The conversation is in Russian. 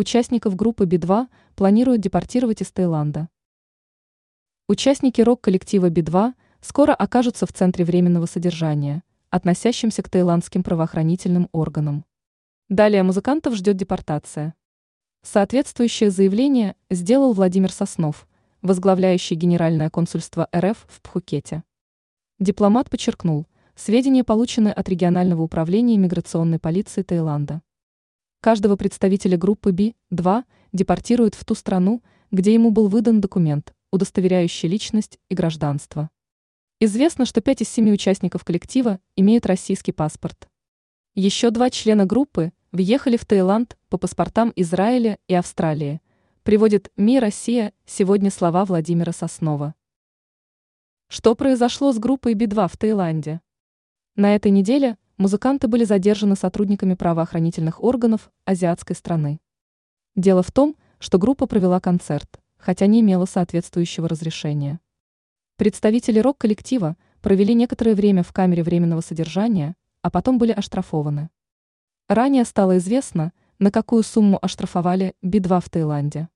Участников группы Би-2 планируют депортировать из Таиланда. Участники рок-коллектива Би-2 скоро окажутся в центре временного содержания, относящемся к таиландским правоохранительным органам. Далее музыкантов ждет депортация. Соответствующее заявление сделал Владимир Соснов, возглавляющий Генеральное консульство РФ в Пхукете. Дипломат подчеркнул, сведения получены от регионального управления миграционной полиции Таиланда. Каждого представителя группы Би-2 депортируют в ту страну, где ему был выдан документ, удостоверяющий личность и гражданство. Известно, что пять из семи участников коллектива имеют российский паспорт. Еще два члена группы въехали в Таиланд по паспортам Израиля и Австралии. Приводит МИ «Россия» сегодня слова Владимира Соснова. Что произошло с группой Би-2 в Таиланде? На этой неделе музыканты были задержаны сотрудниками правоохранительных органов азиатской страны. Дело в том, что группа провела концерт, хотя не имела соответствующего разрешения. Представители рок-коллектива провели некоторое время в камере временного содержания, а потом были оштрафованы. Ранее стало известно, на какую сумму оштрафовали Би-2 в Таиланде.